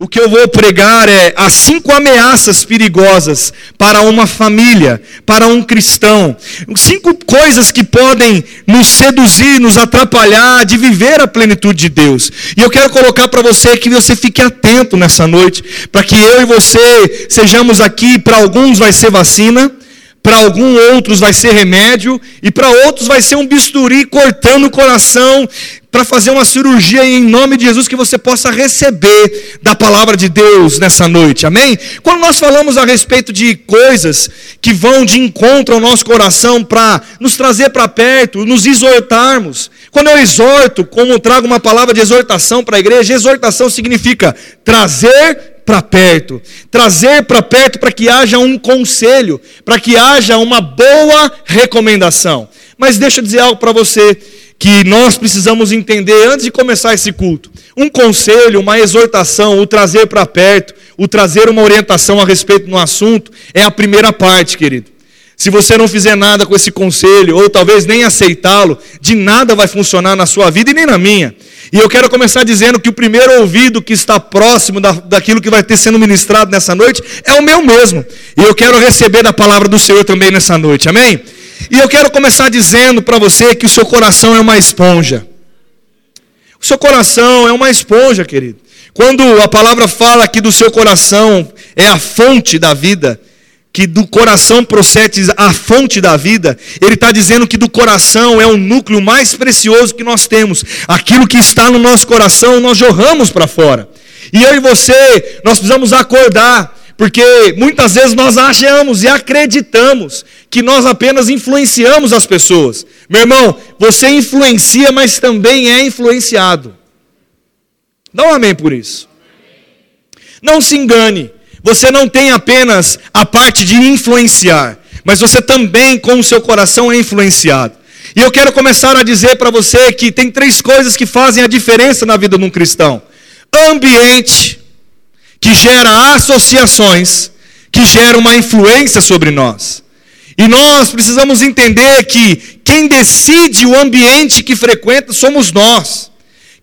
o que eu vou pregar é as cinco ameaças perigosas para uma família, para um cristão. Cinco coisas que podem nos seduzir, nos atrapalhar de viver a plenitude de Deus. E eu quero colocar para você que você fique atento nessa noite, para que eu e você sejamos aqui, para alguns vai ser vacina, para alguns outros vai ser remédio, e para outros vai ser um bisturi cortando o coração, para fazer uma cirurgia em nome de Jesus que você possa receber da palavra de Deus nessa noite, amém? Quando nós falamos a respeito de coisas que vão de encontro ao nosso coração para nos trazer para perto, nos exortarmos. Quando eu exorto, como trago uma palavra de exortação para a igreja, exortação significa trazer para perto, trazer para perto para que haja um conselho, para que haja uma boa recomendação. Mas deixa eu dizer algo para você que nós precisamos entender antes de começar esse culto. Um conselho, uma exortação, o trazer para perto, o trazer uma orientação a respeito do assunto, é a primeira parte, querido. Se você não fizer nada com esse conselho, ou talvez nem aceitá-lo, de nada vai funcionar na sua vida e nem na minha. E eu quero começar dizendo que o primeiro ouvido que está próximo da, daquilo que vai ter sendo ministrado nessa noite é o meu mesmo. E eu quero receber da palavra do Senhor também nessa noite, amém? E eu quero começar dizendo para você que o seu coração é uma esponja. O seu coração é uma esponja, querido. Quando a palavra fala que do seu coração é a fonte da vida, que do coração procede a fonte da vida, ele está dizendo que do coração é o núcleo mais precioso que nós temos. Aquilo que está no nosso coração, nós jorramos para fora. E eu e você, nós precisamos acordar porque muitas vezes nós achamos e acreditamos que nós apenas influenciamos as pessoas. Meu irmão, você influencia, mas também é influenciado. Dá um amém por isso. Não se engane, você não tem apenas a parte de influenciar, mas você também, com o seu coração, é influenciado. E eu quero começar a dizer para você que tem três coisas que fazem a diferença na vida de um cristão: ambiente, que gera associações, que gera uma influência sobre nós. E nós precisamos entender que quem decide o ambiente que frequenta somos nós.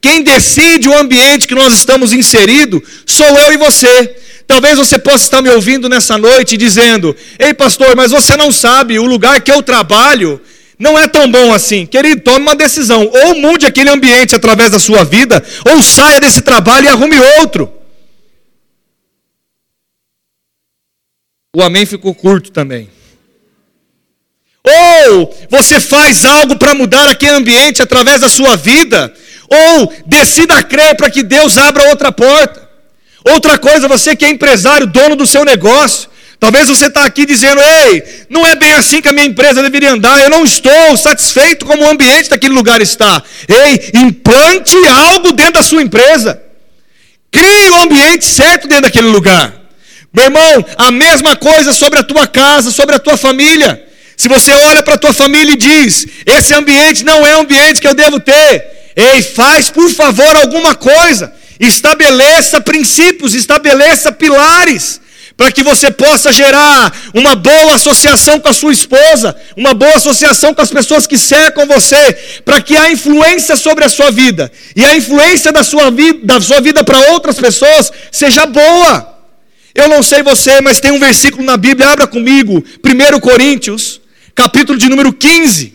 Quem decide o ambiente que nós estamos inseridos sou eu e você. Talvez você possa estar me ouvindo nessa noite dizendo: Ei, pastor, mas você não sabe, o lugar que eu trabalho não é tão bom assim. Querido, tome uma decisão: ou mude aquele ambiente através da sua vida, ou saia desse trabalho e arrume outro. O amém ficou curto também. Ou você faz algo para mudar aquele ambiente através da sua vida, ou decida crer para que Deus abra outra porta. Outra coisa, você que é empresário, dono do seu negócio, talvez você está aqui dizendo: Ei, não é bem assim que a minha empresa deveria andar, eu não estou satisfeito como o ambiente daquele lugar está. Ei, implante algo dentro da sua empresa, crie o ambiente certo dentro daquele lugar. Meu irmão, a mesma coisa sobre a tua casa, sobre a tua família. Se você olha para a tua família e diz: esse ambiente não é o ambiente que eu devo ter, ei, faz por favor alguma coisa. Estabeleça princípios, estabeleça pilares, para que você possa gerar uma boa associação com a sua esposa, uma boa associação com as pessoas que cercam você, para que a influência sobre a sua vida e a influência da sua vida, vida para outras pessoas seja boa. Eu não sei você, mas tem um versículo na Bíblia, abra comigo, 1 Coríntios, capítulo de número 15,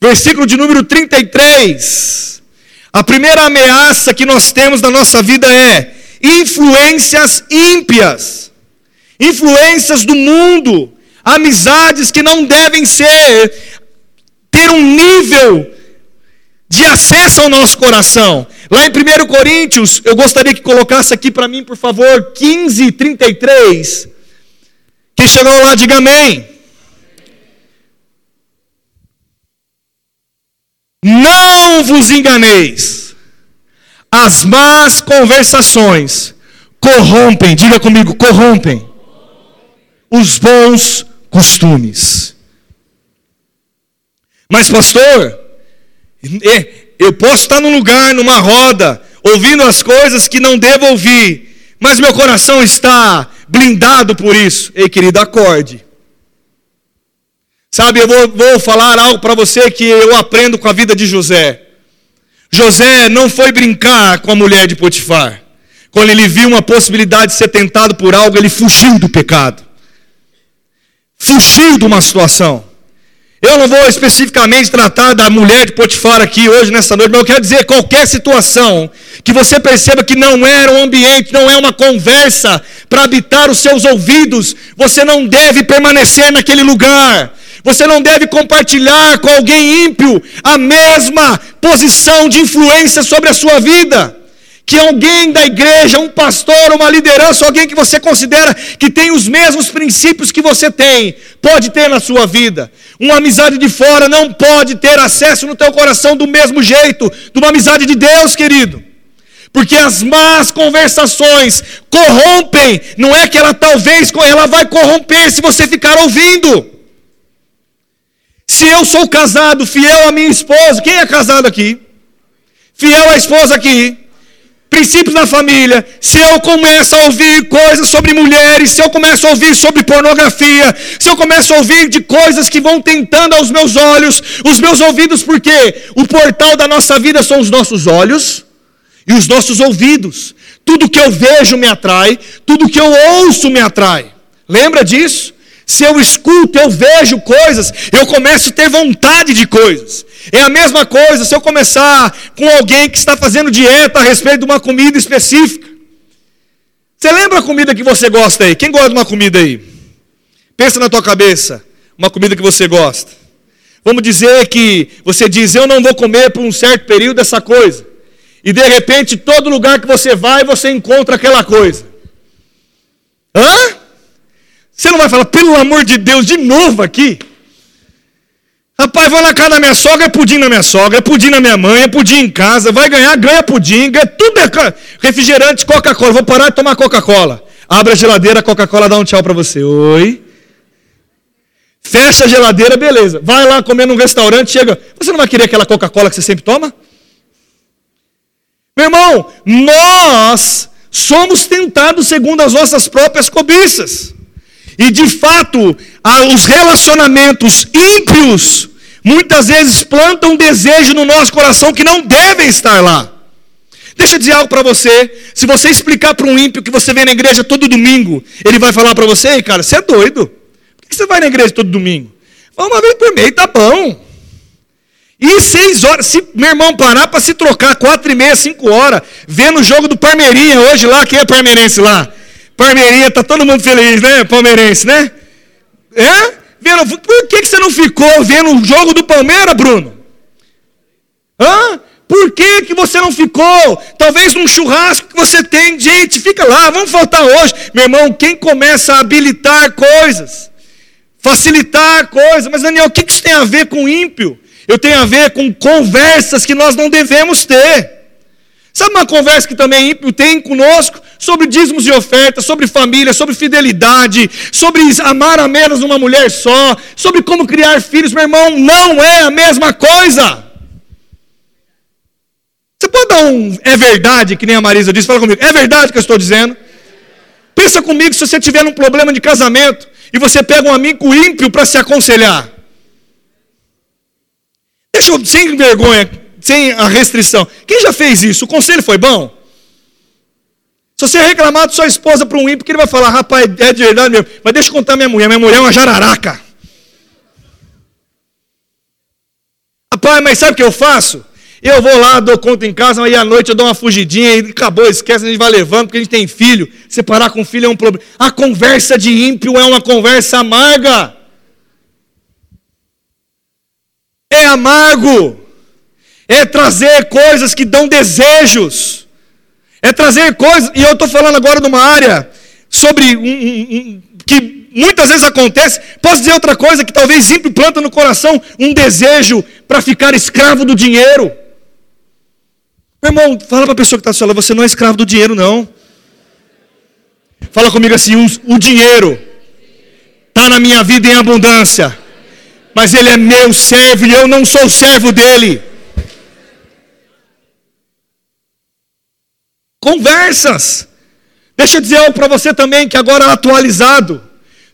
versículo de número 33. A primeira ameaça que nós temos na nossa vida é influências ímpias, influências do mundo, amizades que não devem ser, ter um nível de acesso ao nosso coração. Lá em 1 Coríntios, eu gostaria que colocasse aqui para mim, por favor, 15, 33. Quem chegou lá, diga amém. Não vos enganeis, as más conversações corrompem, diga comigo, corrompem os bons costumes. Mas, pastor, eu posso estar num lugar, numa roda, ouvindo as coisas que não devo ouvir, mas meu coração está blindado por isso. Ei, querido, acorde. Sabe, eu vou, vou falar algo para você que eu aprendo com a vida de José. José não foi brincar com a mulher de Potifar. Quando ele viu uma possibilidade de ser tentado por algo, ele fugiu do pecado. Fugiu de uma situação. Eu não vou especificamente tratar da mulher de Potifar aqui hoje, nessa noite, mas eu quero dizer qualquer situação que você perceba que não era um ambiente, não é uma conversa para habitar os seus ouvidos, você não deve permanecer naquele lugar. Você não deve compartilhar com alguém ímpio a mesma posição de influência sobre a sua vida que alguém da igreja, um pastor, uma liderança, alguém que você considera que tem os mesmos princípios que você tem, pode ter na sua vida. Uma amizade de fora não pode ter acesso no teu coração do mesmo jeito de uma amizade de Deus, querido. Porque as más conversações corrompem, não é que ela talvez ela vai corromper se você ficar ouvindo. Se eu sou casado, fiel à minha esposa, quem é casado aqui? Fiel à esposa aqui princípios na família, se eu começo a ouvir coisas sobre mulheres, se eu começo a ouvir sobre pornografia, se eu começo a ouvir de coisas que vão tentando aos meus olhos, os meus ouvidos, porque o portal da nossa vida são os nossos olhos e os nossos ouvidos. Tudo que eu vejo me atrai, tudo que eu ouço me atrai. Lembra disso? Se eu escuto, eu vejo coisas, eu começo a ter vontade de coisas. É a mesma coisa se eu começar com alguém que está fazendo dieta a respeito de uma comida específica. Você lembra a comida que você gosta aí? Quem gosta de uma comida aí? Pensa na tua cabeça, uma comida que você gosta. Vamos dizer que você diz, eu não vou comer por um certo período essa coisa. E de repente, todo lugar que você vai, você encontra aquela coisa. Hã? Você não vai falar, pelo amor de Deus, de novo aqui? Rapaz, vou na casa da minha sogra, é pudim na minha sogra, é pudim na minha mãe, é pudim em casa, vai ganhar, ganha pudim, ganha tudo é refrigerante, Coca-Cola. Vou parar de tomar Coca-Cola. Abre a geladeira, Coca-Cola dá um tchau para você. Oi. Fecha a geladeira, beleza. Vai lá comer num restaurante, chega. Você não vai querer aquela Coca-Cola que você sempre toma? Meu irmão, nós somos tentados segundo as nossas próprias cobiças. E de fato, os relacionamentos ímpios muitas vezes plantam um desejo no nosso coração que não devem estar lá. Deixa eu dizer algo para você. Se você explicar para um ímpio que você vem na igreja todo domingo, ele vai falar para você, cara, você é doido. Por que você vai na igreja todo domingo? Uma vez por mês, tá bom. E seis horas, se meu irmão parar para se trocar, quatro e meia, cinco horas, vendo o jogo do Parmeirinha hoje lá, quem é parmeirense lá? Parmeirinha, tá todo mundo feliz, né? Palmeirense, né? É? Vendo, por que, que você não ficou vendo o jogo do Palmeiras, Bruno? Hã? Por que, que você não ficou? Talvez num churrasco que você tem, gente, fica lá, vamos faltar hoje. Meu irmão, quem começa a habilitar coisas, facilitar coisas, mas Daniel, o que, que isso tem a ver com ímpio? Eu tenho a ver com conversas que nós não devemos ter. Sabe uma conversa que também ímpio tem conosco? Sobre dízimos e ofertas, sobre família, sobre fidelidade, sobre amar a menos uma mulher só, sobre como criar filhos, meu irmão, não é a mesma coisa. Você pode dar um é verdade, que nem a Marisa disse, fala comigo, é verdade que eu estou dizendo? Pensa comigo se você tiver um problema de casamento e você pega um amigo ímpio para se aconselhar. Deixa eu, sem vergonha, sem a restrição. Quem já fez isso? O conselho foi bom? Se você reclamar de sua esposa para um ímpio, que ele vai falar, rapaz, é de verdade mesmo. Mas deixa eu contar minha mulher. Minha mulher é uma jararaca. Rapaz, mas sabe o que eu faço? Eu vou lá, dou conta em casa, aí à noite eu dou uma fugidinha e acabou, esquece, a gente vai levando, porque a gente tem filho. Separar com filho é um problema. A conversa de ímpio é uma conversa amarga. É amargo é trazer coisas que dão desejos, é trazer coisas, e eu estou falando agora de uma área sobre um, um, um, que muitas vezes acontece. Posso dizer outra coisa que talvez sempre planta no coração um desejo para ficar escravo do dinheiro. Meu irmão, fala para a pessoa que está do você não é escravo do dinheiro, não. Fala comigo assim: o dinheiro está na minha vida em abundância, mas ele é meu servo e eu não sou servo dele. Conversas. Deixa eu dizer algo para você também que agora é atualizado.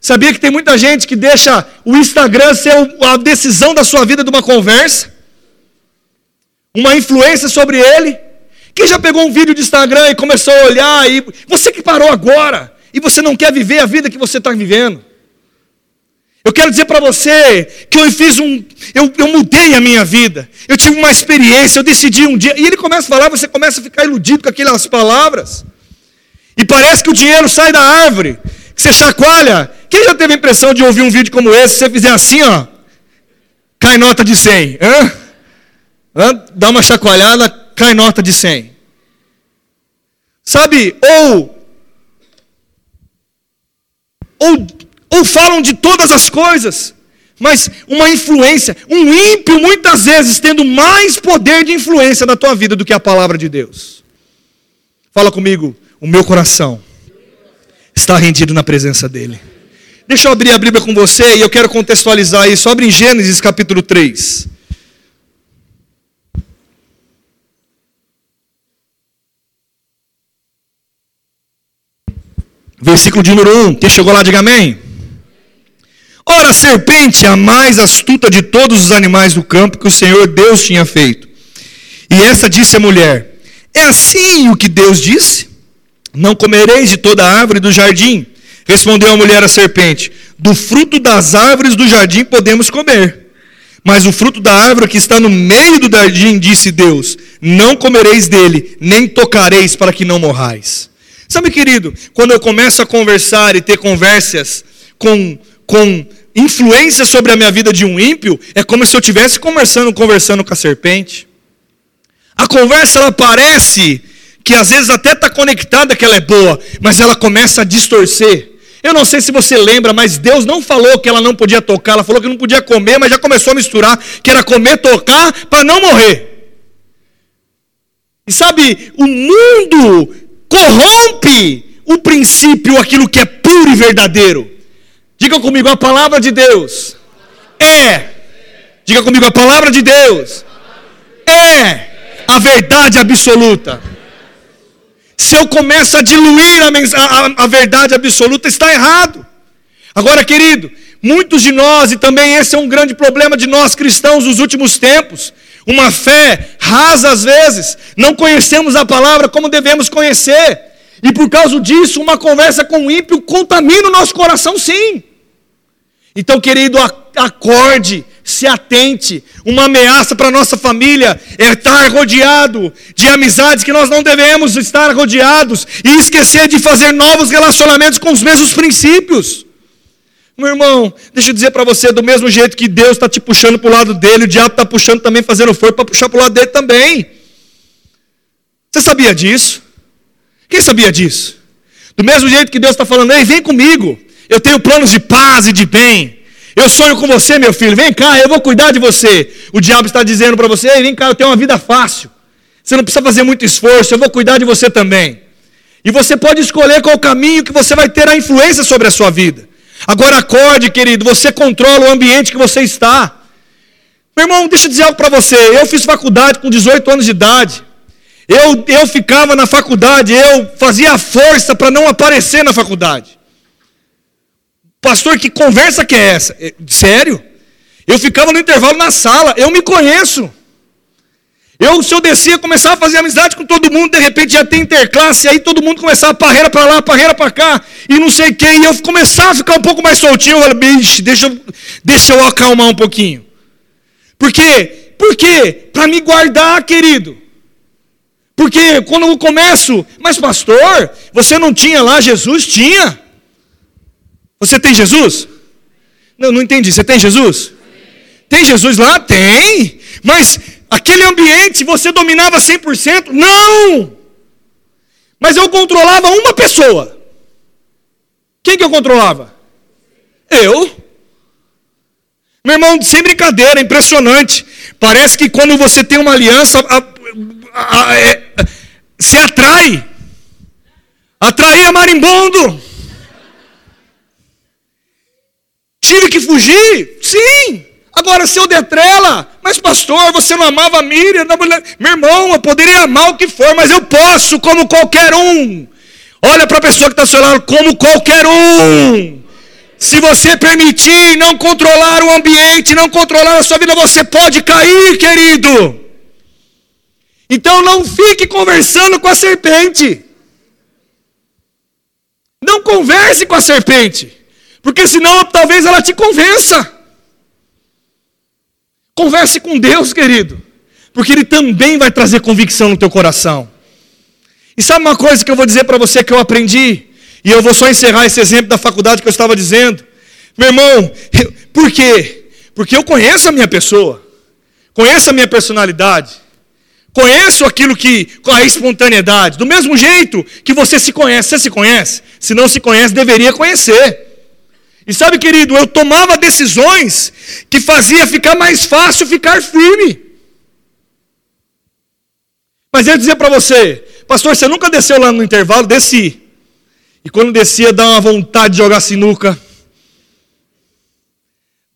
Sabia que tem muita gente que deixa o Instagram ser a decisão da sua vida de uma conversa? Uma influência sobre ele? Quem já pegou um vídeo de Instagram e começou a olhar e você que parou agora e você não quer viver a vida que você está vivendo? Eu quero dizer para você que eu fiz um, eu, eu mudei a minha vida. Eu tive uma experiência, eu decidi um dia. E ele começa a falar, você começa a ficar iludido com aquelas palavras. E parece que o dinheiro sai da árvore. Que você chacoalha. Quem já teve a impressão de ouvir um vídeo como esse? Se você fizer assim, ó, cai nota de 100. Hã? Hã? Dá uma chacoalhada, cai nota de 100. Sabe? Ou ou ou falam de todas as coisas, mas uma influência, um ímpio muitas vezes tendo mais poder de influência na tua vida do que a palavra de Deus. Fala comigo, o meu coração está rendido na presença dEle. Deixa eu abrir a Bíblia com você e eu quero contextualizar isso. Abre em Gênesis capítulo 3. Versículo de número 1. Quem chegou lá, diga amém. Ora, a serpente, a mais astuta de todos os animais do campo que o Senhor Deus tinha feito. E essa disse à mulher: É assim o que Deus disse? Não comereis de toda árvore do jardim. Respondeu a mulher à serpente: Do fruto das árvores do jardim podemos comer. Mas o fruto da árvore que está no meio do jardim, disse Deus: Não comereis dele, nem tocareis para que não morrais. Sabe, querido, quando eu começo a conversar e ter conversas com, com influência sobre a minha vida de um ímpio, é como se eu estivesse conversando, conversando com a serpente. A conversa ela parece que às vezes até está conectada que ela é boa, mas ela começa a distorcer. Eu não sei se você lembra, mas Deus não falou que ela não podia tocar, ela falou que não podia comer, mas já começou a misturar que era comer, tocar para não morrer. E sabe, o mundo corrompe o princípio, aquilo que é puro e verdadeiro. Diga comigo, a palavra de Deus é. Diga comigo, a palavra de Deus é a verdade absoluta. Se eu começo a diluir a, a, a verdade absoluta, está errado. Agora, querido, muitos de nós, e também esse é um grande problema de nós cristãos nos últimos tempos, uma fé rasa às vezes, não conhecemos a palavra como devemos conhecer, e por causa disso, uma conversa com o ímpio contamina o nosso coração, sim. Então, querido, acorde, se atente. Uma ameaça para nossa família é estar rodeado de amizades que nós não devemos estar rodeados e esquecer de fazer novos relacionamentos com os mesmos princípios. Meu irmão, deixa eu dizer para você, do mesmo jeito que Deus está te puxando para o lado dele, o diabo está puxando também, fazendo força para puxar para o lado dele também. Você sabia disso? Quem sabia disso? Do mesmo jeito que Deus está falando, ei, vem comigo. Eu tenho planos de paz e de bem. Eu sonho com você, meu filho. Vem cá, eu vou cuidar de você. O diabo está dizendo para você: vem cá, eu tenho uma vida fácil. Você não precisa fazer muito esforço, eu vou cuidar de você também. E você pode escolher qual caminho que você vai ter a influência sobre a sua vida. Agora acorde, querido, você controla o ambiente que você está. Meu irmão, deixa eu dizer algo para você. Eu fiz faculdade com 18 anos de idade. Eu, eu ficava na faculdade, eu fazia força para não aparecer na faculdade. Pastor, que conversa que é essa? É, sério? Eu ficava no intervalo na sala, eu me conheço. Eu, se eu descia, começava a fazer amizade com todo mundo, de repente já tem interclasse, aí todo mundo começava a parreira para lá, parreira para cá, e não sei quem, e eu começava a ficar um pouco mais soltinho, eu falei, bicho, deixa eu, deixa eu acalmar um pouquinho. Por quê? Por quê? Para me guardar, querido. Porque quando eu começo, mas pastor, você não tinha lá Jesus? Tinha. Você tem Jesus? Não, não entendi. Você tem Jesus? Tem Jesus lá? Tem. Mas aquele ambiente você dominava 100%? Não! Mas eu controlava uma pessoa. Quem que eu controlava? Eu. Meu irmão, sem brincadeira, impressionante. Parece que quando você tem uma aliança, a, a, a, é, se atrai. Atraía marimbondo. Tive que fugir? Sim. Agora, se eu detrela, mas pastor, você não amava a Miriam? Meu irmão, eu poderia amar o que for, mas eu posso, como qualquer um. Olha para a pessoa que está ao seu lado, como qualquer um. Se você permitir não controlar o ambiente, não controlar a sua vida, você pode cair, querido. Então não fique conversando com a serpente. Não converse com a serpente, porque senão talvez ela te convença. Converse com Deus, querido, porque Ele também vai trazer convicção no teu coração. E sabe uma coisa que eu vou dizer para você que eu aprendi? E eu vou só encerrar esse exemplo da faculdade que eu estava dizendo. Meu irmão, por quê? Porque eu conheço a minha pessoa, conheço a minha personalidade, conheço aquilo que, a espontaneidade, do mesmo jeito que você se conhece. Você se conhece? Se não se conhece, deveria conhecer. E sabe, querido, eu tomava decisões que fazia ficar mais fácil ficar firme. Mas eu ia dizer para você, pastor, você nunca desceu lá no intervalo? Desci. E quando descia, dá uma vontade de jogar sinuca.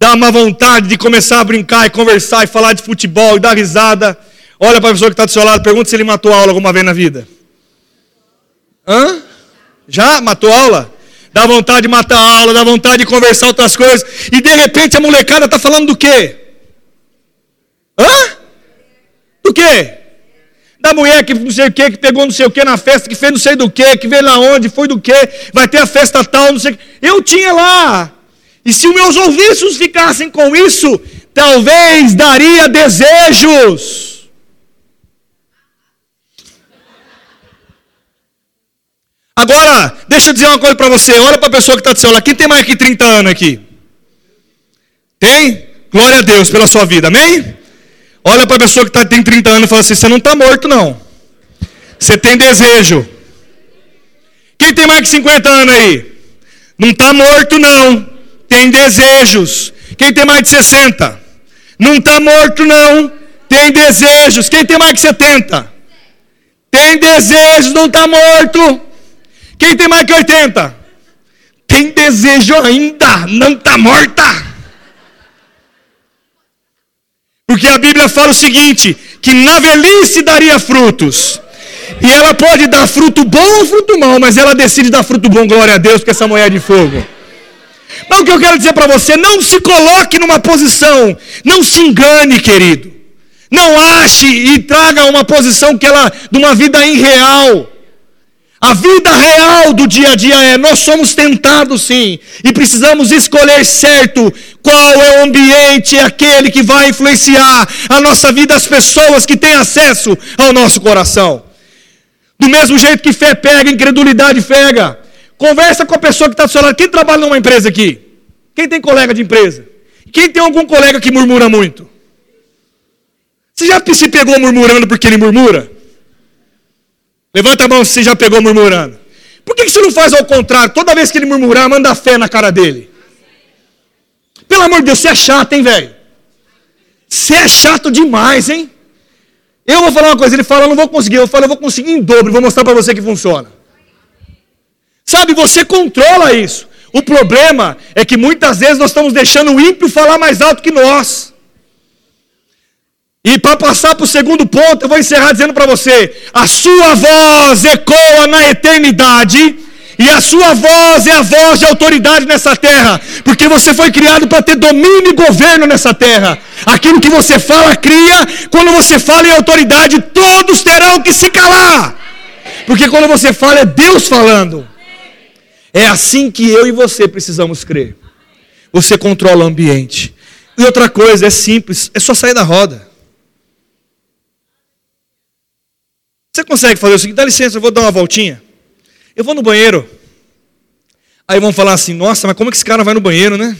Dá uma vontade de começar a brincar e conversar e falar de futebol e dar risada. Olha para a pessoa que está do seu lado, pergunta se ele matou aula alguma vez na vida. Hã? Já? Matou aula? Dá vontade de matar aula, dá vontade de conversar outras coisas. E de repente a molecada está falando do quê? Hã? Do quê? da mulher que não sei o que, que pegou não sei o que na festa, que fez não sei do que, que veio lá onde, foi do que, vai ter a festa tal, não sei o que. Eu tinha lá. E se meus ouvidos ficassem com isso, talvez daria desejos. Agora, deixa eu dizer uma coisa para você. Olha para a pessoa que está do seu lado. Quem tem mais que 30 anos aqui? Tem? Glória a Deus pela sua vida. Amém? Olha para a pessoa que tá, tem 30 anos e fala assim: você não está morto, não. Você tem desejo. Quem tem mais de 50 anos aí? Não está morto, não. Tem desejos. Quem tem mais de 60? Não está morto, não. Tem desejos. Quem tem mais de 70? Tem desejos, não está morto. Quem tem mais de 80? Tem desejo ainda, não está morta. Porque a Bíblia fala o seguinte: que na velhice daria frutos. E ela pode dar fruto bom ou fruto mau, mas ela decide dar fruto bom, glória a Deus, porque essa mulher é de fogo. Mas o que eu quero dizer para você, não se coloque numa posição, não se engane, querido. Não ache e traga uma posição que ela de uma vida irreal. A vida real do dia a dia é: nós somos tentados sim, e precisamos escolher certo qual é o ambiente, aquele que vai influenciar a nossa vida, as pessoas que têm acesso ao nosso coração. Do mesmo jeito que fé pega, incredulidade pega. Conversa com a pessoa que está do seu lado. Quem trabalha numa empresa aqui? Quem tem colega de empresa? Quem tem algum colega que murmura muito? Você já se pegou murmurando porque ele murmura? Levanta a mão se você já pegou murmurando. Por que você não faz ao contrário? Toda vez que ele murmurar, manda fé na cara dele. Pelo amor de Deus, você é chato, hein, velho? Você é chato demais, hein? Eu vou falar uma coisa, ele fala, eu não vou conseguir. Eu falo, eu vou conseguir em dobro, vou mostrar para você que funciona. Sabe, você controla isso. O problema é que muitas vezes nós estamos deixando o ímpio falar mais alto que nós. E para passar para o segundo ponto, eu vou encerrar dizendo para você: a sua voz ecoa na eternidade, e a sua voz é a voz de autoridade nessa terra, porque você foi criado para ter domínio e governo nessa terra. Aquilo que você fala, cria, quando você fala em autoridade, todos terão que se calar, porque quando você fala, é Deus falando. É assim que eu e você precisamos crer. Você controla o ambiente. E outra coisa, é simples, é só sair da roda. Você consegue fazer o seguinte? Dá licença, eu vou dar uma voltinha. Eu vou no banheiro. Aí vão falar assim: nossa, mas como é que esse cara vai no banheiro, né?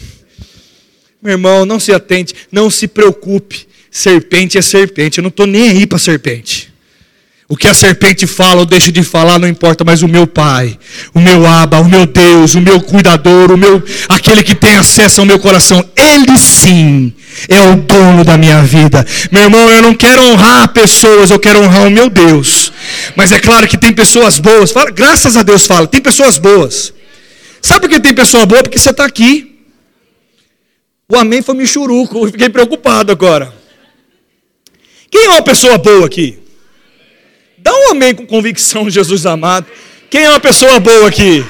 Meu irmão, não se atente, não se preocupe. Serpente é serpente. Eu não estou nem aí para serpente. O que a serpente fala ou deixa de falar não importa, mas o meu pai, o meu aba, o meu Deus, o meu cuidador, o meu aquele que tem acesso ao meu coração, ele sim é o dono da minha vida. Meu irmão, eu não quero honrar pessoas, eu quero honrar o meu Deus. Mas é claro que tem pessoas boas. Fala, graças a Deus fala, tem pessoas boas. Sabe por que tem pessoa boa? Porque você está aqui. O amém foi me churuco, fiquei preocupado agora. Quem é uma pessoa boa aqui? Dá um amém com convicção, Jesus amado. Quem é uma pessoa boa aqui?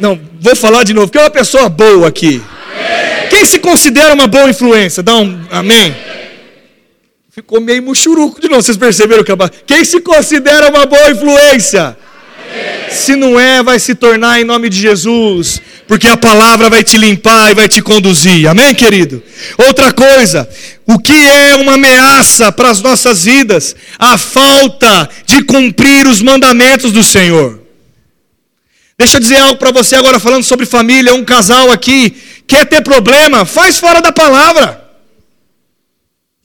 Não, vou falar de novo. Quem é uma pessoa boa aqui? Quem se considera uma boa influência? Dá um amém. Ficou meio muxuruco de novo. Vocês perceberam que quem se considera uma boa influência? Se não é, vai se tornar em nome de Jesus, porque a palavra vai te limpar e vai te conduzir. Amém, querido? Outra coisa, o que é uma ameaça para as nossas vidas? A falta de cumprir os mandamentos do Senhor. Deixa eu dizer algo para você agora falando sobre família, um casal aqui quer ter problema, faz fora da palavra.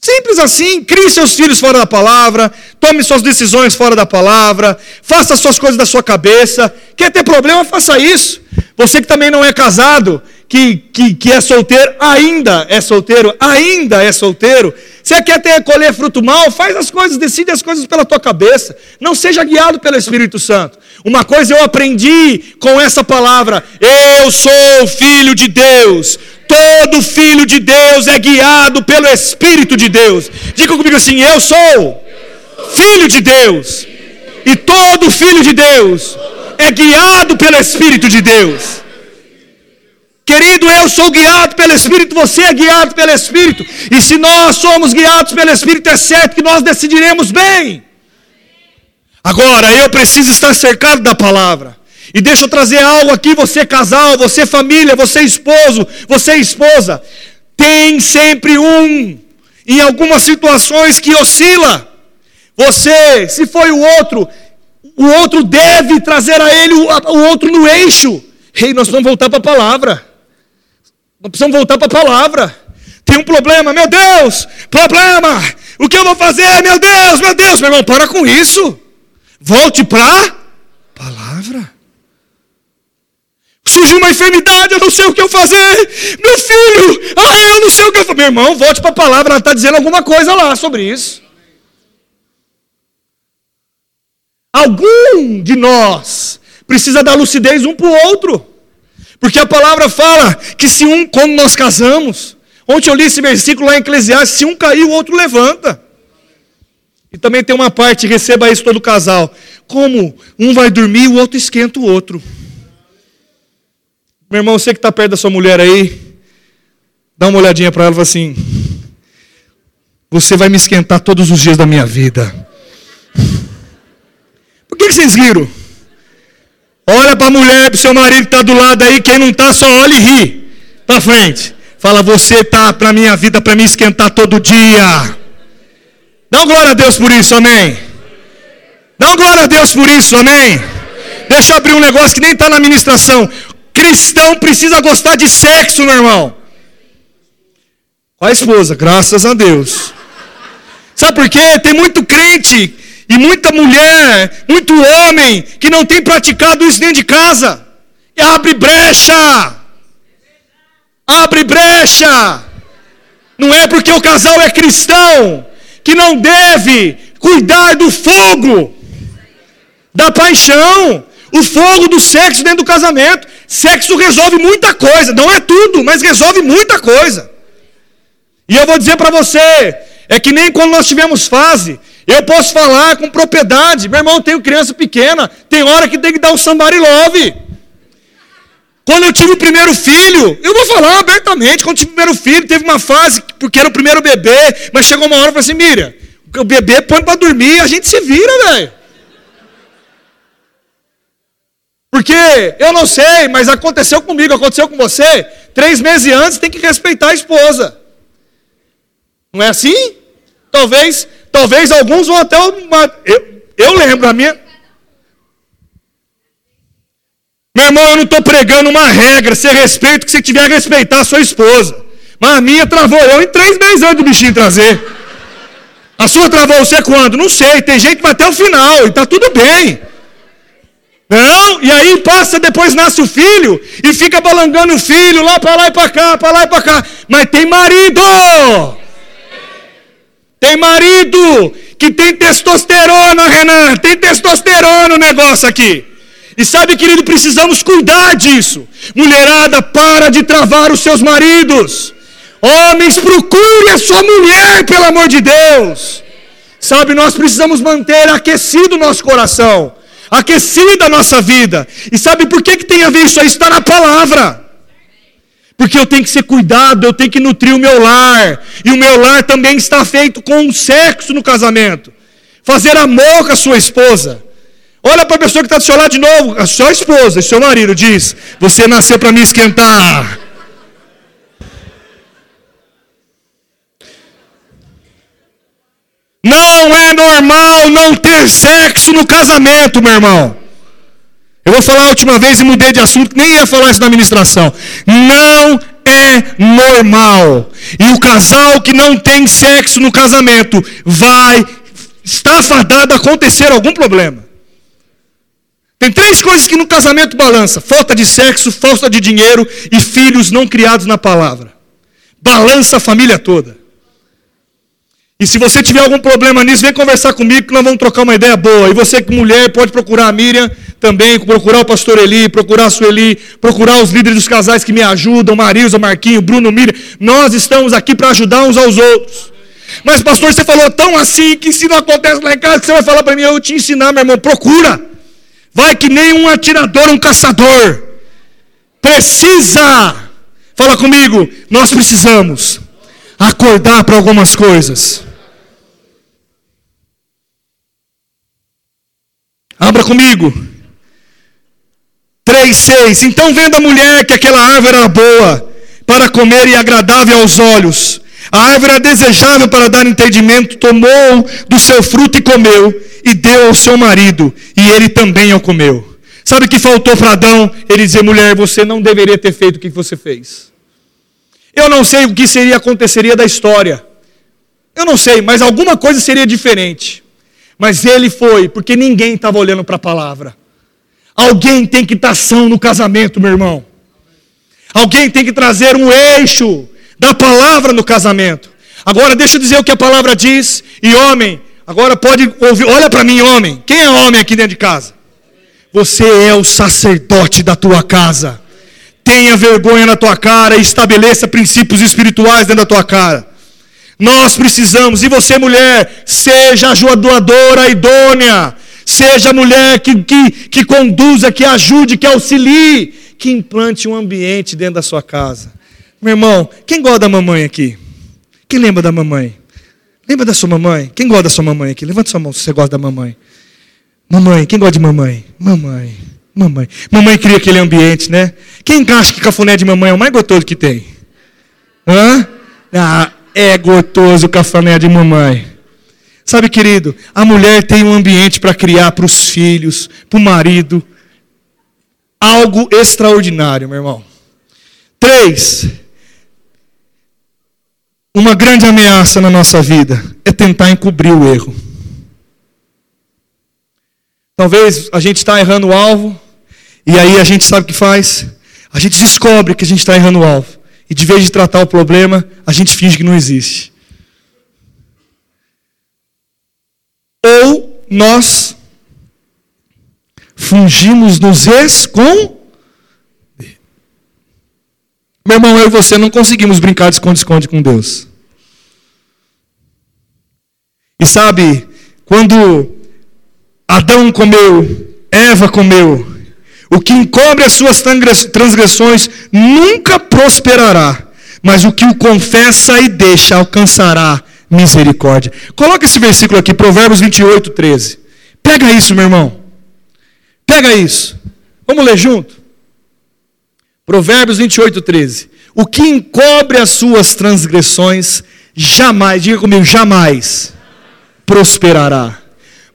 Simples assim, crie seus filhos fora da palavra, tome suas decisões fora da palavra, faça suas coisas da sua cabeça. Quer ter problema, faça isso. Você que também não é casado, que, que, que é solteiro, ainda é solteiro, ainda é solteiro. Você quer ter, colher fruto mal, faz as coisas, decide as coisas pela tua cabeça. Não seja guiado pelo Espírito Santo. Uma coisa eu aprendi com essa palavra: eu sou filho de Deus. Todo filho de Deus é guiado pelo Espírito de Deus. Diga comigo assim: Eu sou filho de Deus. E todo filho de Deus é guiado pelo Espírito de Deus. Querido, eu sou guiado pelo Espírito, você é guiado pelo Espírito. E se nós somos guiados pelo Espírito, é certo que nós decidiremos bem. Agora, eu preciso estar cercado da palavra. E deixa eu trazer algo aqui, você casal, você família, você esposo, você esposa. Tem sempre um, em algumas situações, que oscila. Você, se foi o outro, o outro deve trazer a ele o, o outro no eixo. Rei, hey, nós precisamos voltar para a palavra. Nós precisamos voltar para a palavra. Tem um problema, meu Deus, problema. O que eu vou fazer, meu Deus, meu Deus, meu irmão, para com isso. Volte para a palavra. Surgiu uma enfermidade, eu não sei o que eu fazer. Meu filho, ah, eu não sei o que eu fazer. Meu irmão, volte para a palavra, ela está dizendo alguma coisa lá sobre isso. Algum de nós precisa dar lucidez um para o outro. Porque a palavra fala que se um, quando nós casamos, ontem eu li esse versículo lá em Eclesiastes, se um cair, o outro levanta. E também tem uma parte, receba isso todo casal. Como um vai dormir, o outro esquenta o outro. Meu irmão, você que está perto da sua mulher aí, dá uma olhadinha para ela e fala assim: Você vai me esquentar todos os dias da minha vida. Por que, que vocês riram? Olha para a mulher, para o seu marido que está do lado aí, quem não está, só olha e ri. Para frente. Fala, você tá para minha vida, para me esquentar todo dia. Dá glória a Deus por isso, amém. Dá glória a Deus por isso, amém. Deixa eu abrir um negócio que nem está na ministração. Cristão precisa gostar de sexo, meu irmão. Com a esposa, graças a Deus. Sabe por quê? Tem muito crente e muita mulher, muito homem que não tem praticado isso dentro de casa. E abre brecha. Abre brecha. Não é porque o casal é cristão que não deve cuidar do fogo, da paixão, o fogo do sexo dentro do casamento. Sexo resolve muita coisa, não é tudo, mas resolve muita coisa. E eu vou dizer para você, é que nem quando nós tivemos fase, eu posso falar com propriedade. Meu irmão, tenho criança pequena, tem hora que tem que dar um somebody love. Quando eu tive o primeiro filho, eu vou falar abertamente, quando eu tive o primeiro filho, teve uma fase, porque era o primeiro bebê, mas chegou uma hora e falei assim, Miriam, o bebê põe para dormir, a gente se vira, velho. Porque eu não sei, mas aconteceu comigo, aconteceu com você. Três meses antes tem que respeitar a esposa. Não é assim? Talvez, talvez alguns vão até uma. Eu, eu lembro a minha. Meu irmão, eu não estou pregando uma regra, ser respeito que você tiver que respeitar a sua esposa. Mas a minha travou eu em três meses antes do bichinho trazer. A sua travou você quando? Não sei. Tem gente que vai até o final e está tudo bem. Não, e aí passa, depois nasce o filho e fica balangando o filho lá para lá e para cá, para lá e para cá. Mas tem marido! Tem marido que tem testosterona, Renan, tem testosterona no negócio aqui. E sabe, querido, precisamos cuidar disso. Mulherada, para de travar os seus maridos. Homens, procure a sua mulher, pelo amor de Deus. Sabe, nós precisamos manter aquecido o nosso coração aquecida a nossa vida. E sabe por que, que tem a ver isso aí? Está na palavra. Porque eu tenho que ser cuidado, eu tenho que nutrir o meu lar. E o meu lar também está feito com sexo no casamento. Fazer amor com a sua esposa. Olha para a pessoa que está do seu lado de novo, a sua esposa, seu marido, diz: Você nasceu para me esquentar. Não é normal não ter sexo no casamento, meu irmão. Eu vou falar a última vez e mudei de assunto, nem ia falar isso na administração. Não é normal. E o casal que não tem sexo no casamento vai estar fadado a acontecer algum problema. Tem três coisas que no casamento balança: falta de sexo, falta de dinheiro e filhos não criados na palavra. Balança a família toda. E se você tiver algum problema nisso, vem conversar comigo que nós vamos trocar uma ideia boa. E você que mulher pode procurar a Miriam também, procurar o pastor Eli, procurar a Sueli, procurar os líderes dos casais que me ajudam, Marisa, Marquinho, Bruno, Miriam. Nós estamos aqui para ajudar uns aos outros. Mas pastor, você falou tão assim que se não acontece lá em casa, você vai falar para mim, eu te ensinar, meu irmão, procura. Vai que nem um atirador, um caçador. Precisa. Fala comigo. Nós precisamos acordar para algumas coisas. Abra comigo. 3,6. Então, vendo a mulher que aquela árvore era boa para comer e agradável aos olhos, a árvore era desejável para dar entendimento, tomou do seu fruto e comeu e deu ao seu marido, e ele também o comeu. Sabe o que faltou para Adão? Ele dizer, mulher, você não deveria ter feito o que você fez. Eu não sei o que seria aconteceria da história. Eu não sei, mas alguma coisa seria diferente. Mas ele foi, porque ninguém estava olhando para a palavra. Alguém tem que estar são no casamento, meu irmão. Alguém tem que trazer um eixo da palavra no casamento. Agora deixa eu dizer o que a palavra diz. E homem, Agora pode ouvir, olha para mim, homem. Quem é homem aqui dentro de casa? Você é o sacerdote da tua casa. Tenha vergonha na tua cara e estabeleça princípios espirituais dentro da tua cara. Nós precisamos, e você, mulher, seja a doadora idônea, seja mulher que, que, que conduza, que ajude, que auxilie, que implante um ambiente dentro da sua casa. Meu irmão, quem gosta da mamãe aqui? Quem lembra da mamãe? Lembra da sua mamãe? Quem gosta da sua mamãe aqui? Levanta sua mão se você gosta da mamãe. Mamãe, quem gosta de mamãe? Mamãe, mamãe. Mamãe cria aquele ambiente, né? Quem acha que cafuné de mamãe é o mais gostoso que tem? Hã? Ah, é gostoso o cafuné de mamãe. Sabe, querido, a mulher tem um ambiente para criar para os filhos, para o marido. Algo extraordinário, meu irmão. Três, uma grande ameaça na nossa vida é tentar encobrir o erro. Talvez a gente está errando o alvo, e aí a gente sabe o que faz? A gente descobre que a gente está errando o alvo. E de vez de tratar o problema, a gente finge que não existe. Ou nós fungimos nos esconder. Meu irmão, eu e você não conseguimos brincar de esconde-esconde com Deus. E sabe, quando Adão comeu, Eva comeu, o que encobre as suas transgressões nunca prosperará, mas o que o confessa e deixa alcançará misericórdia. Coloca esse versículo aqui, Provérbios 28, 13. Pega isso, meu irmão. Pega isso. Vamos ler junto? Provérbios 28, 13. O que encobre as suas transgressões, jamais, diga comigo, jamais prosperará.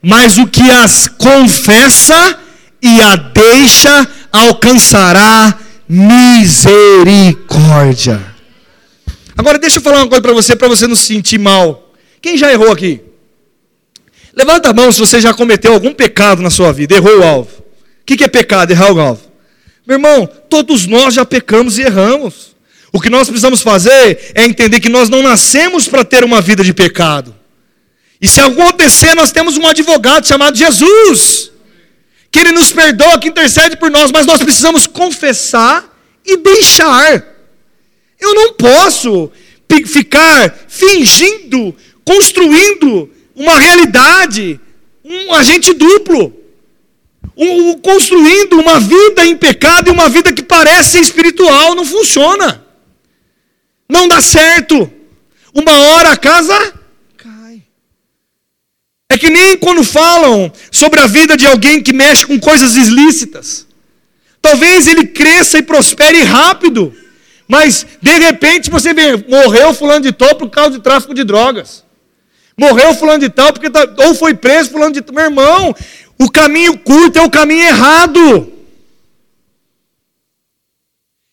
Mas o que as confessa e a deixa alcançará misericórdia. Agora deixa eu falar uma coisa para você, para você não se sentir mal. Quem já errou aqui? Levanta a mão se você já cometeu algum pecado na sua vida, errou o alvo. O que é pecado? Errar o alvo. Meu irmão, todos nós já pecamos e erramos. O que nós precisamos fazer é entender que nós não nascemos para ter uma vida de pecado. E se acontecer, nós temos um advogado chamado Jesus, que ele nos perdoa, que intercede por nós, mas nós precisamos confessar e deixar. Eu não posso ficar fingindo, construindo uma realidade, um agente duplo um, construindo uma vida em pecado e uma vida que parece espiritual, não funciona. Não dá certo. Uma hora a casa que nem quando falam sobre a vida de alguém que mexe com coisas ilícitas. Talvez ele cresça e prospere rápido, mas de repente você vê, morreu fulano de tal por causa de tráfico de drogas. Morreu fulano de tal porque tá, ou foi preso fulano de tal. Meu irmão, o caminho curto é o caminho errado.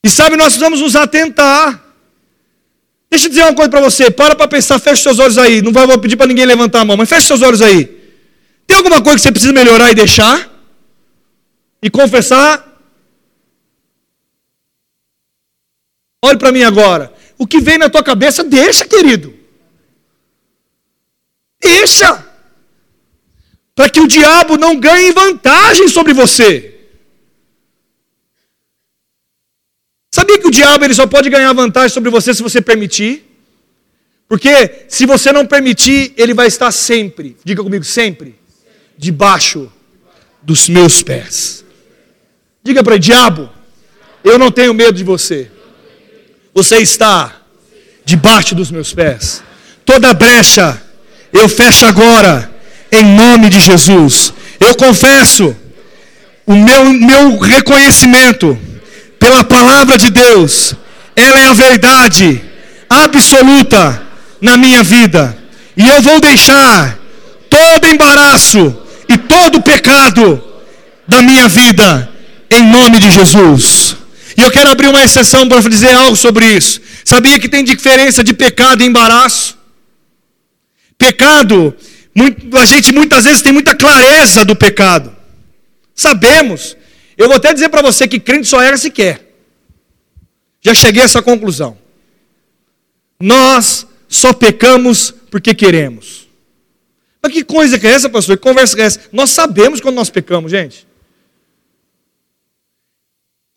E sabe, nós precisamos nos atentar. Deixa eu dizer uma coisa para você, para para pensar, fecha seus olhos aí. Não vou pedir para ninguém levantar a mão, mas fecha seus olhos aí. Tem alguma coisa que você precisa melhorar e deixar? E confessar? Olhe para mim agora. O que vem na tua cabeça, deixa, querido. Deixa. Para que o diabo não ganhe vantagem sobre você. Sabia que o diabo ele só pode ganhar vantagem sobre você se você permitir? Porque se você não permitir, ele vai estar sempre, diga comigo, sempre, debaixo dos meus pés. Diga para ele, diabo, eu não tenho medo de você. Você está debaixo dos meus pés. Toda brecha eu fecho agora, em nome de Jesus. Eu confesso o meu, meu reconhecimento pela palavra de Deus, ela é a verdade absoluta na minha vida. E eu vou deixar todo embaraço e todo pecado da minha vida em nome de Jesus. E eu quero abrir uma exceção para dizer algo sobre isso. Sabia que tem diferença de pecado e embaraço? Pecado, a gente muitas vezes tem muita clareza do pecado. Sabemos, eu vou até dizer para você que crente só era se quer. Já cheguei a essa conclusão. Nós só pecamos porque queremos. Mas que coisa que é essa, pastor? Que conversa que é essa? Nós sabemos quando nós pecamos, gente.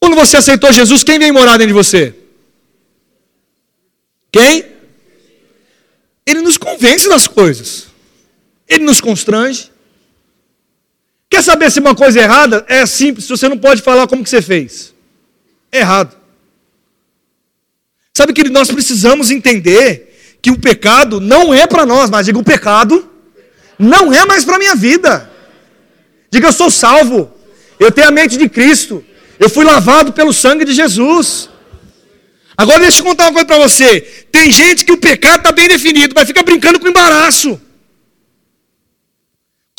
Quando você aceitou Jesus, quem vem morar dentro de você? Quem? Ele nos convence das coisas. Ele nos constrange. Quer saber se uma coisa é errada? É simples, você não pode falar como que você fez. É errado. Sabe que nós precisamos entender que o pecado não é para nós, mas diga o pecado não é mais para minha vida. Diga eu sou salvo. Eu tenho a mente de Cristo. Eu fui lavado pelo sangue de Jesus. Agora deixa eu contar uma coisa para você. Tem gente que o pecado está bem definido, mas fica brincando com embaraço.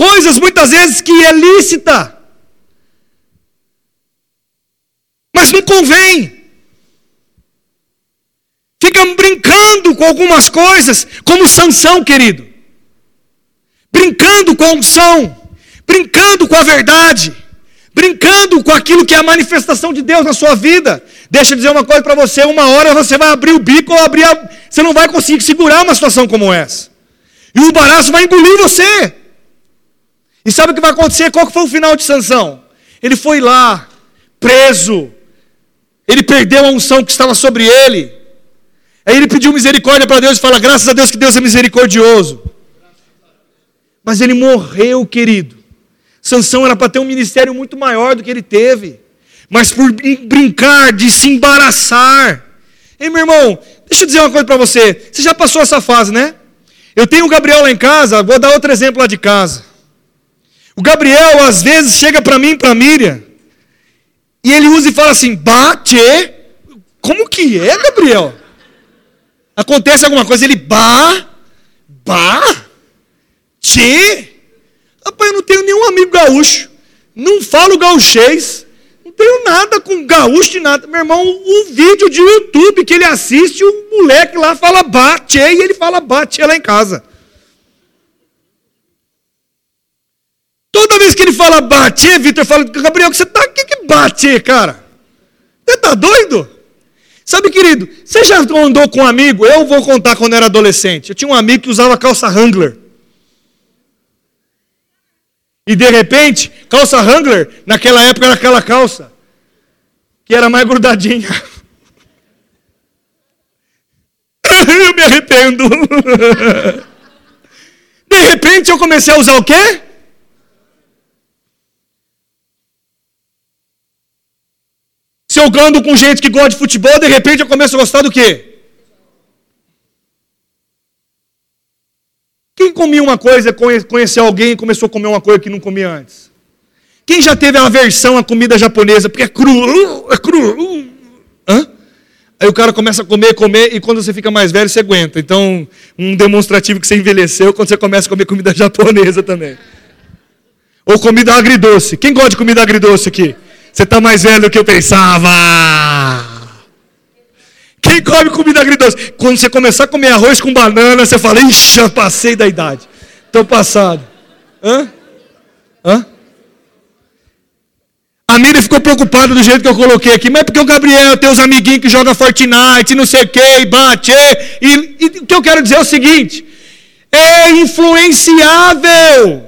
Coisas muitas vezes que é lícita. Mas não convém. Ficam brincando com algumas coisas, como Sansão, querido. Brincando com a unção, brincando com a verdade, brincando com aquilo que é a manifestação de Deus na sua vida. Deixa eu dizer uma coisa para você: uma hora você vai abrir o bico ou abrir a... Você não vai conseguir segurar uma situação como essa. E o embaraço vai engolir você. E sabe o que vai acontecer? Qual foi o final de Sansão? Ele foi lá, preso. Ele perdeu a unção que estava sobre ele. Aí ele pediu misericórdia para Deus e fala: graças a Deus que Deus é misericordioso. Mas ele morreu, querido. Sansão era para ter um ministério muito maior do que ele teve. Mas por brincar de se embaraçar. Ei, meu irmão, deixa eu dizer uma coisa para você. Você já passou essa fase, né? Eu tenho o Gabriel lá em casa, vou dar outro exemplo lá de casa. O Gabriel, às vezes, chega para mim, para Miriam, e ele usa e fala assim: bate. Como que é, Gabriel? Acontece alguma coisa, ele bah, bah, tchê. Rapaz, eu não tenho nenhum amigo gaúcho, não falo gaúchês, não tenho nada com gaúcho de nada. Meu irmão, o vídeo de YouTube que ele assiste, o moleque lá fala bate, e ele fala bate lá em casa. Toda vez que ele fala bate, Vitor fala, Gabriel, que você tá aqui que bate, cara? Você tá doido? Sabe, querido, você já andou com um amigo? Eu vou contar quando era adolescente. Eu tinha um amigo que usava calça Wrangler. E de repente, calça Wrangler, naquela época era aquela calça que era mais grudadinha. eu me arrependo. De repente eu comecei a usar o quê? Jogando com gente que gosta de futebol, de repente eu começo a gostar do quê? Quem comia uma coisa, conheceu alguém e começou a comer uma coisa que não comia antes? Quem já teve aversão à comida japonesa? Porque é cru, é cru. Hã? Aí o cara começa a comer, comer, e quando você fica mais velho, você aguenta. Então, um demonstrativo que você envelheceu é quando você começa a comer comida japonesa também. Ou comida agridoce. Quem gosta de comida agridoce aqui? Você está mais velho do que eu pensava. Quem come comida agridoce? Quando você começar a comer arroz com banana, você fala, ixi, passei da idade. Estou passado. Hã? Hã? A Miriam ficou preocupada do jeito que eu coloquei aqui, mas porque o Gabriel tem os amiguinhos que jogam Fortnite, não sei o que, e bate. E, e o que eu quero dizer é o seguinte: é influenciável.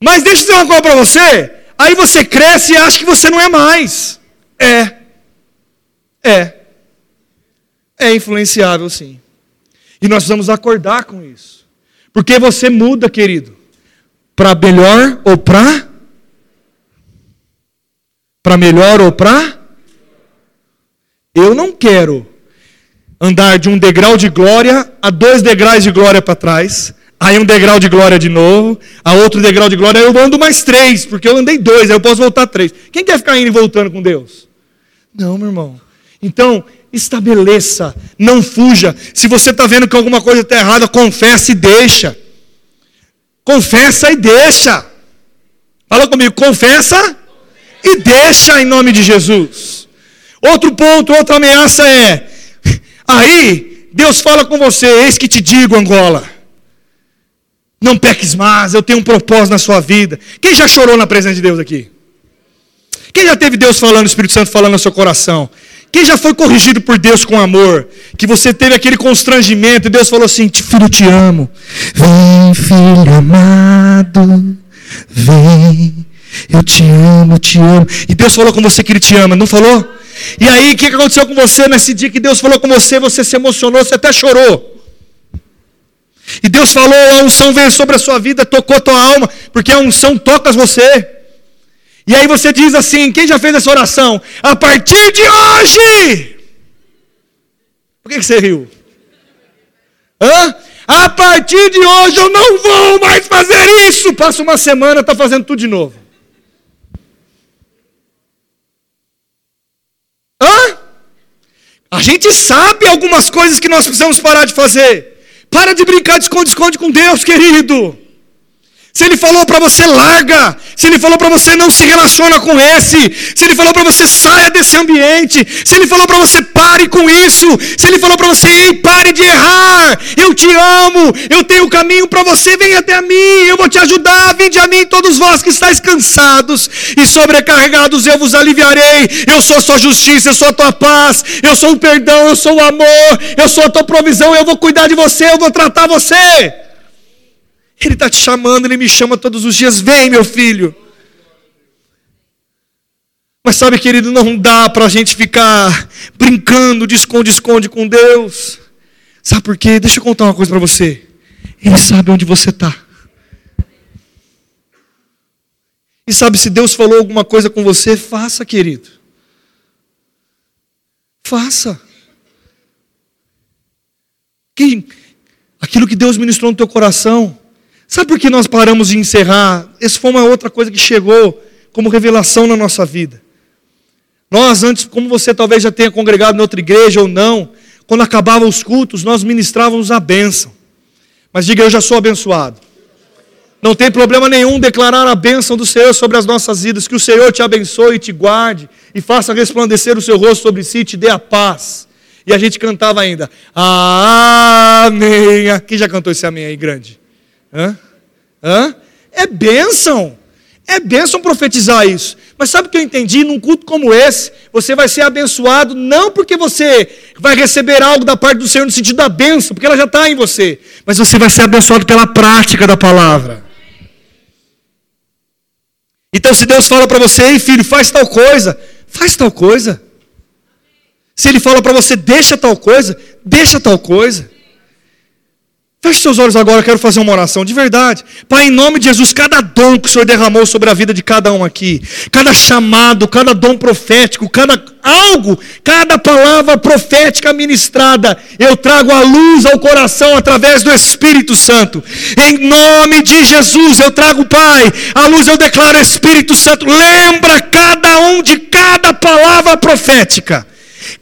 Mas deixa eu dizer uma coisa para você. Aí você cresce e acha que você não é mais. É. É. É influenciável, sim. E nós precisamos acordar com isso. Porque você muda, querido. Para melhor ou para? Para melhor ou para? Eu não quero andar de um degrau de glória a dois degraus de glória para trás. Aí um degrau de glória de novo, a outro degrau de glória, eu ando mais três, porque eu andei dois, aí eu posso voltar três. Quem quer ficar indo e voltando com Deus? Não, meu irmão. Então, estabeleça, não fuja. Se você está vendo que alguma coisa está errada, confessa e deixa. Confessa e deixa. Fala comigo, confessa e deixa em nome de Jesus. Outro ponto, outra ameaça é: aí Deus fala com você, eis que te digo, Angola. Não peques mais, eu tenho um propósito na sua vida. Quem já chorou na presença de Deus aqui? Quem já teve Deus falando, o Espírito Santo falando no seu coração? Quem já foi corrigido por Deus com amor? Que você teve aquele constrangimento e Deus falou assim: Filho, te amo. Vem, filho amado, vem. Eu te amo, te amo. E Deus falou com você que Ele te ama, não falou? E aí, o que aconteceu com você nesse dia que Deus falou com você? Você se emocionou, você até chorou. E Deus falou, a unção veio sobre a sua vida, tocou tua alma, porque a unção toca você. E aí você diz assim: quem já fez essa oração? A partir de hoje. Por que, que você riu? Hã? A partir de hoje eu não vou mais fazer isso. Passa uma semana, está fazendo tudo de novo. Hã? A gente sabe algumas coisas que nós precisamos parar de fazer. Para de brincar de esconde-esconde com Deus, querido. Se ele falou para você, larga. Se ele falou para você, não se relaciona com esse. Se ele falou para você, saia desse ambiente. Se ele falou para você, pare com isso. Se ele falou para você, ei, pare de errar. Eu te amo. Eu tenho o caminho para você. Vem até a mim. Eu vou te ajudar. Vinde a mim, todos vós que estáis cansados e sobrecarregados, eu vos aliviarei. Eu sou a sua justiça, eu sou a tua paz. Eu sou o perdão, eu sou o amor. Eu sou a tua provisão. Eu vou cuidar de você. Eu vou tratar você. Ele está te chamando, ele me chama todos os dias. Vem, meu filho. Mas sabe, querido, não dá para a gente ficar brincando de esconde-esconde com Deus. Sabe por quê? Deixa eu contar uma coisa para você. Ele sabe onde você está. E sabe, se Deus falou alguma coisa com você, faça, querido. Faça. Quem, aquilo que Deus ministrou no teu coração, Sabe por que nós paramos de encerrar? Essa foi uma outra coisa que chegou como revelação na nossa vida. Nós, antes, como você talvez já tenha congregado em outra igreja ou não, quando acabavam os cultos, nós ministrávamos a bênção. Mas diga, eu já sou abençoado. Não tem problema nenhum declarar a bênção do Senhor sobre as nossas vidas. Que o Senhor te abençoe e te guarde e faça resplandecer o seu rosto sobre si e te dê a paz. E a gente cantava ainda, Amém. Quem já cantou esse amém aí grande? Hã? Hã? É bênção. É bênção profetizar isso. Mas sabe o que eu entendi? Num culto como esse, você vai ser abençoado não porque você vai receber algo da parte do Senhor no sentido da bênção, porque ela já está em você, mas você vai ser abençoado pela prática da palavra. Então, se Deus fala para você, ei filho, faz tal coisa, faz tal coisa. Se Ele fala para você, deixa tal coisa, deixa tal coisa. Feche seus olhos agora, eu quero fazer uma oração de verdade. Pai, em nome de Jesus, cada dom que o Senhor derramou sobre a vida de cada um aqui, cada chamado, cada dom profético, cada algo, cada palavra profética ministrada, eu trago a luz ao coração através do Espírito Santo. Em nome de Jesus, eu trago, Pai, a luz eu declaro Espírito Santo. Lembra cada um de cada palavra profética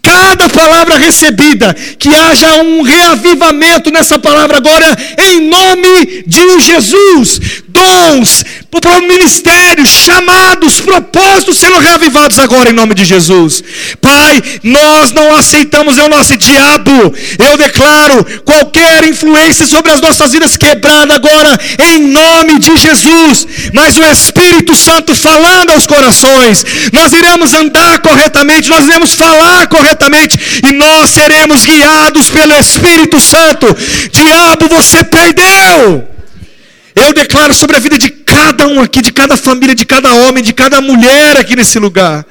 cada palavra recebida, que haja um reavivamento nessa palavra agora, em nome de Jesus. Dons, para o ministério, chamados, propósitos sendo reavivados agora em nome de Jesus. Pai, nós não aceitamos é o nosso diabo. Eu declaro qualquer influência sobre as nossas vidas quebrada agora em nome de Jesus. Mas o Espírito Santo falando aos corações, nós iremos andar corretamente, nós iremos falar corretamente e nós seremos guiados pelo Espírito Santo. Diabo, você perdeu. Eu declaro sobre a vida de cada um aqui, de cada família, de cada homem, de cada mulher aqui nesse lugar.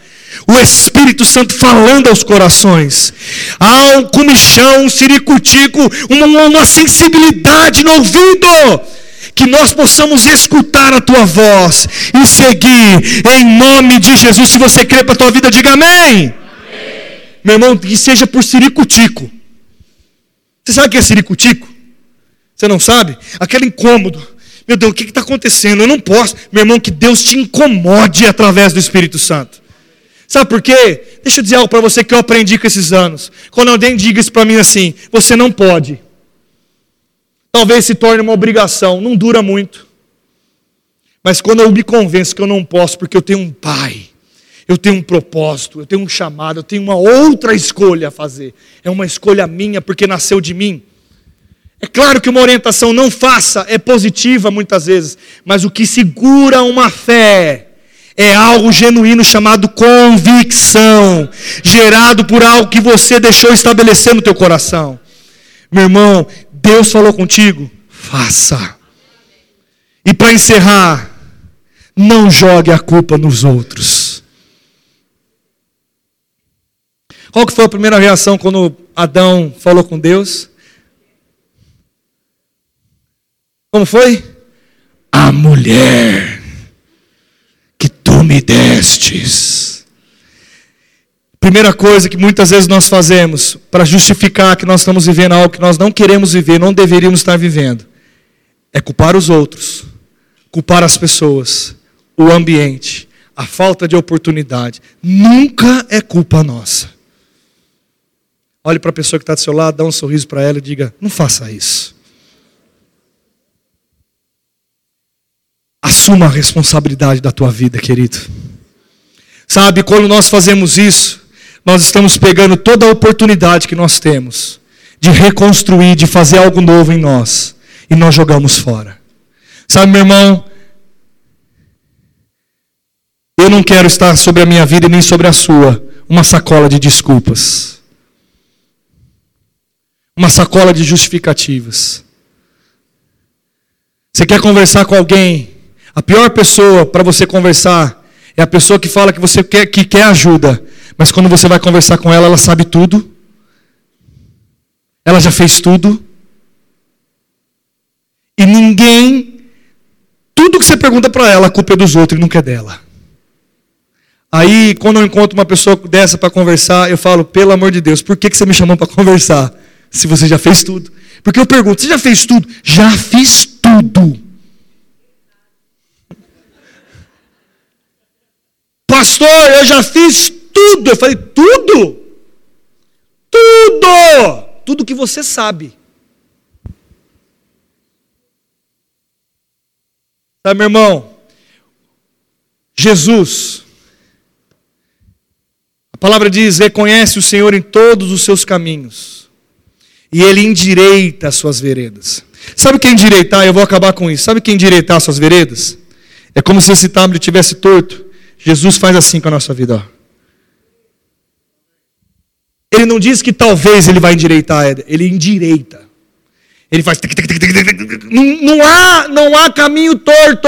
O Espírito Santo falando aos corações. Há um comichão, um siricutico, uma, uma sensibilidade no ouvido que nós possamos escutar a tua voz e seguir em nome de Jesus. Se você crê para a tua vida, diga amém. amém. Meu irmão, que seja por siricutico. Você sabe o que é siricutico? Você não sabe? Aquele incômodo meu Deus, o que está acontecendo? Eu não posso. Meu irmão, que Deus te incomode através do Espírito Santo. Sabe por quê? Deixa eu dizer algo para você que eu aprendi com esses anos. Quando alguém diga isso para mim assim, você não pode. Talvez se torne uma obrigação, não dura muito. Mas quando eu me convenço que eu não posso, porque eu tenho um pai, eu tenho um propósito, eu tenho um chamado, eu tenho uma outra escolha a fazer. É uma escolha minha, porque nasceu de mim. É claro que uma orientação não faça é positiva muitas vezes, mas o que segura uma fé é algo genuíno chamado convicção, gerado por algo que você deixou estabelecer no teu coração. Meu irmão, Deus falou contigo, faça. E para encerrar, não jogue a culpa nos outros. Qual que foi a primeira reação quando Adão falou com Deus? Como foi? A mulher que tu me destes. Primeira coisa que muitas vezes nós fazemos para justificar que nós estamos vivendo algo que nós não queremos viver, não deveríamos estar vivendo, é culpar os outros, culpar as pessoas, o ambiente, a falta de oportunidade. Nunca é culpa nossa. Olhe para a pessoa que está do seu lado, dá um sorriso para ela e diga: não faça isso. Assuma a responsabilidade da tua vida, querido. Sabe, quando nós fazemos isso, nós estamos pegando toda a oportunidade que nós temos de reconstruir, de fazer algo novo em nós, e nós jogamos fora. Sabe, meu irmão, eu não quero estar sobre a minha vida e nem sobre a sua uma sacola de desculpas, uma sacola de justificativas. Você quer conversar com alguém a pior pessoa para você conversar é a pessoa que fala que você quer, que quer ajuda, mas quando você vai conversar com ela, ela sabe tudo. Ela já fez tudo. E ninguém, tudo que você pergunta para ela, a culpa é dos outros e nunca é dela. Aí, quando eu encontro uma pessoa dessa para conversar, eu falo, pelo amor de Deus, por que, que você me chamou para conversar? Se você já fez tudo. Porque eu pergunto, você já fez tudo? Já fiz tudo. Pastor, eu já fiz tudo. Eu falei, tudo? Tudo! Tudo que você sabe. Sabe, meu irmão? Jesus, a palavra diz: reconhece o Senhor em todos os seus caminhos, e Ele endireita as suas veredas. Sabe quem endireitar? Eu vou acabar com isso. Sabe quem endireitar as suas veredas? É como se esse tablet tivesse torto. Jesus faz assim com a nossa vida. Ó. Ele não diz que talvez ele vai endireitar, ele endireita. Ele faz. Não, há, não há caminho torto.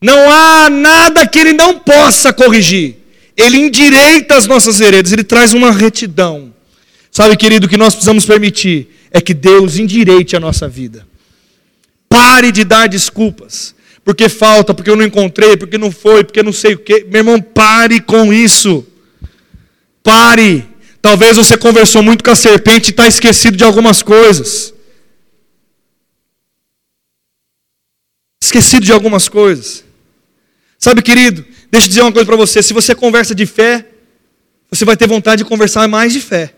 Não há nada que ele não possa corrigir. Ele endireita as nossas veredas, ele traz uma retidão. Sabe, querido, o que nós precisamos permitir é que Deus endireite a nossa vida. Pare de dar desculpas. Porque falta, porque eu não encontrei, porque não foi, porque não sei o quê. Meu irmão, pare com isso. Pare. Talvez você conversou muito com a serpente e está esquecido de algumas coisas. Esquecido de algumas coisas. Sabe, querido, deixa eu dizer uma coisa para você: se você conversa de fé, você vai ter vontade de conversar mais de fé.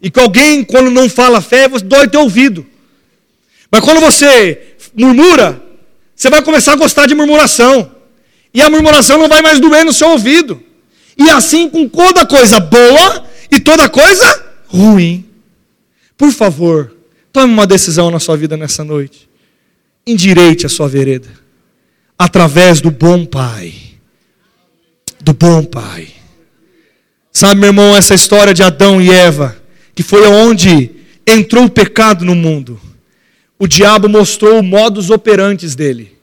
E com alguém, quando não fala fé, dói teu ouvido. Mas quando você murmura, você vai começar a gostar de murmuração. E a murmuração não vai mais doer no seu ouvido. E assim com toda coisa boa e toda coisa ruim. Por favor, tome uma decisão na sua vida nessa noite. Endireite a sua vereda. Através do bom Pai. Do bom Pai. Sabe, meu irmão, essa história de Adão e Eva que foi onde entrou o pecado no mundo, o diabo mostrou o modus operantes dele.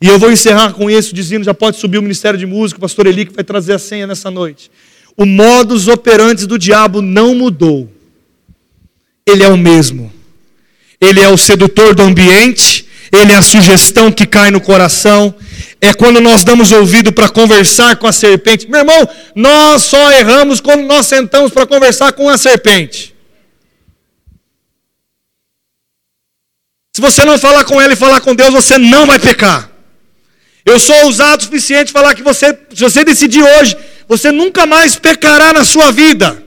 E eu vou encerrar com isso, dizendo: já pode subir o Ministério de Música, o pastor Eli que vai trazer a senha nessa noite. O modus operantes do diabo não mudou. Ele é o mesmo. Ele é o sedutor do ambiente, ele é a sugestão que cai no coração, é quando nós damos ouvido para conversar com a serpente. Meu irmão, nós só erramos quando nós sentamos para conversar com a serpente. Se você não falar com ela e falar com Deus, você não vai pecar. Eu sou ousado o suficiente para falar que você, se você decidir hoje, você nunca mais pecará na sua vida.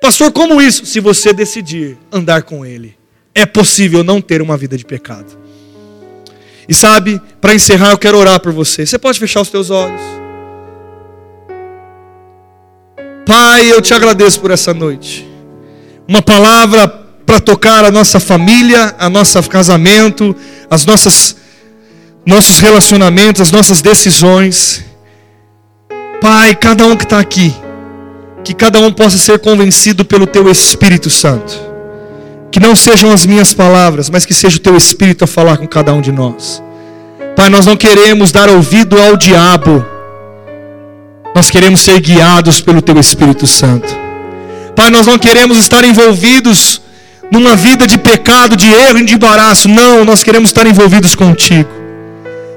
Pastor, como isso? Se você decidir andar com Ele, é possível não ter uma vida de pecado. E sabe, para encerrar, eu quero orar por você. Você pode fechar os teus olhos. Pai, eu te agradeço por essa noite. Uma palavra para tocar a nossa família, a nosso casamento, as nossas nossos relacionamentos, as nossas decisões. Pai, cada um que está aqui, que cada um possa ser convencido pelo Teu Espírito Santo que não sejam as minhas palavras, mas que seja o teu espírito a falar com cada um de nós. Pai, nós não queremos dar ouvido ao diabo. Nós queremos ser guiados pelo teu Espírito Santo. Pai, nós não queremos estar envolvidos numa vida de pecado, de erro e de embaraço. Não, nós queremos estar envolvidos contigo.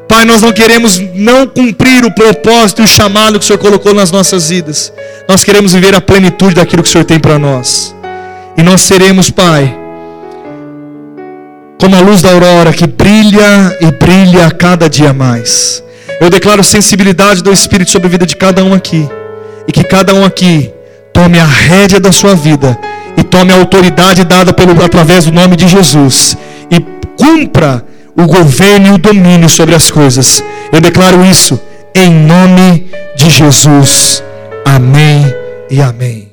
Pai, nós não queremos não cumprir o propósito e o chamado que o Senhor colocou nas nossas vidas. Nós queremos viver a plenitude daquilo que o Senhor tem para nós. E nós seremos, Pai, como a luz da aurora que brilha e brilha cada dia mais. Eu declaro sensibilidade do Espírito sobre a vida de cada um aqui, e que cada um aqui tome a rédea da sua vida e tome a autoridade dada pelo, através do nome de Jesus e cumpra o governo e o domínio sobre as coisas. Eu declaro isso em nome de Jesus. Amém e amém.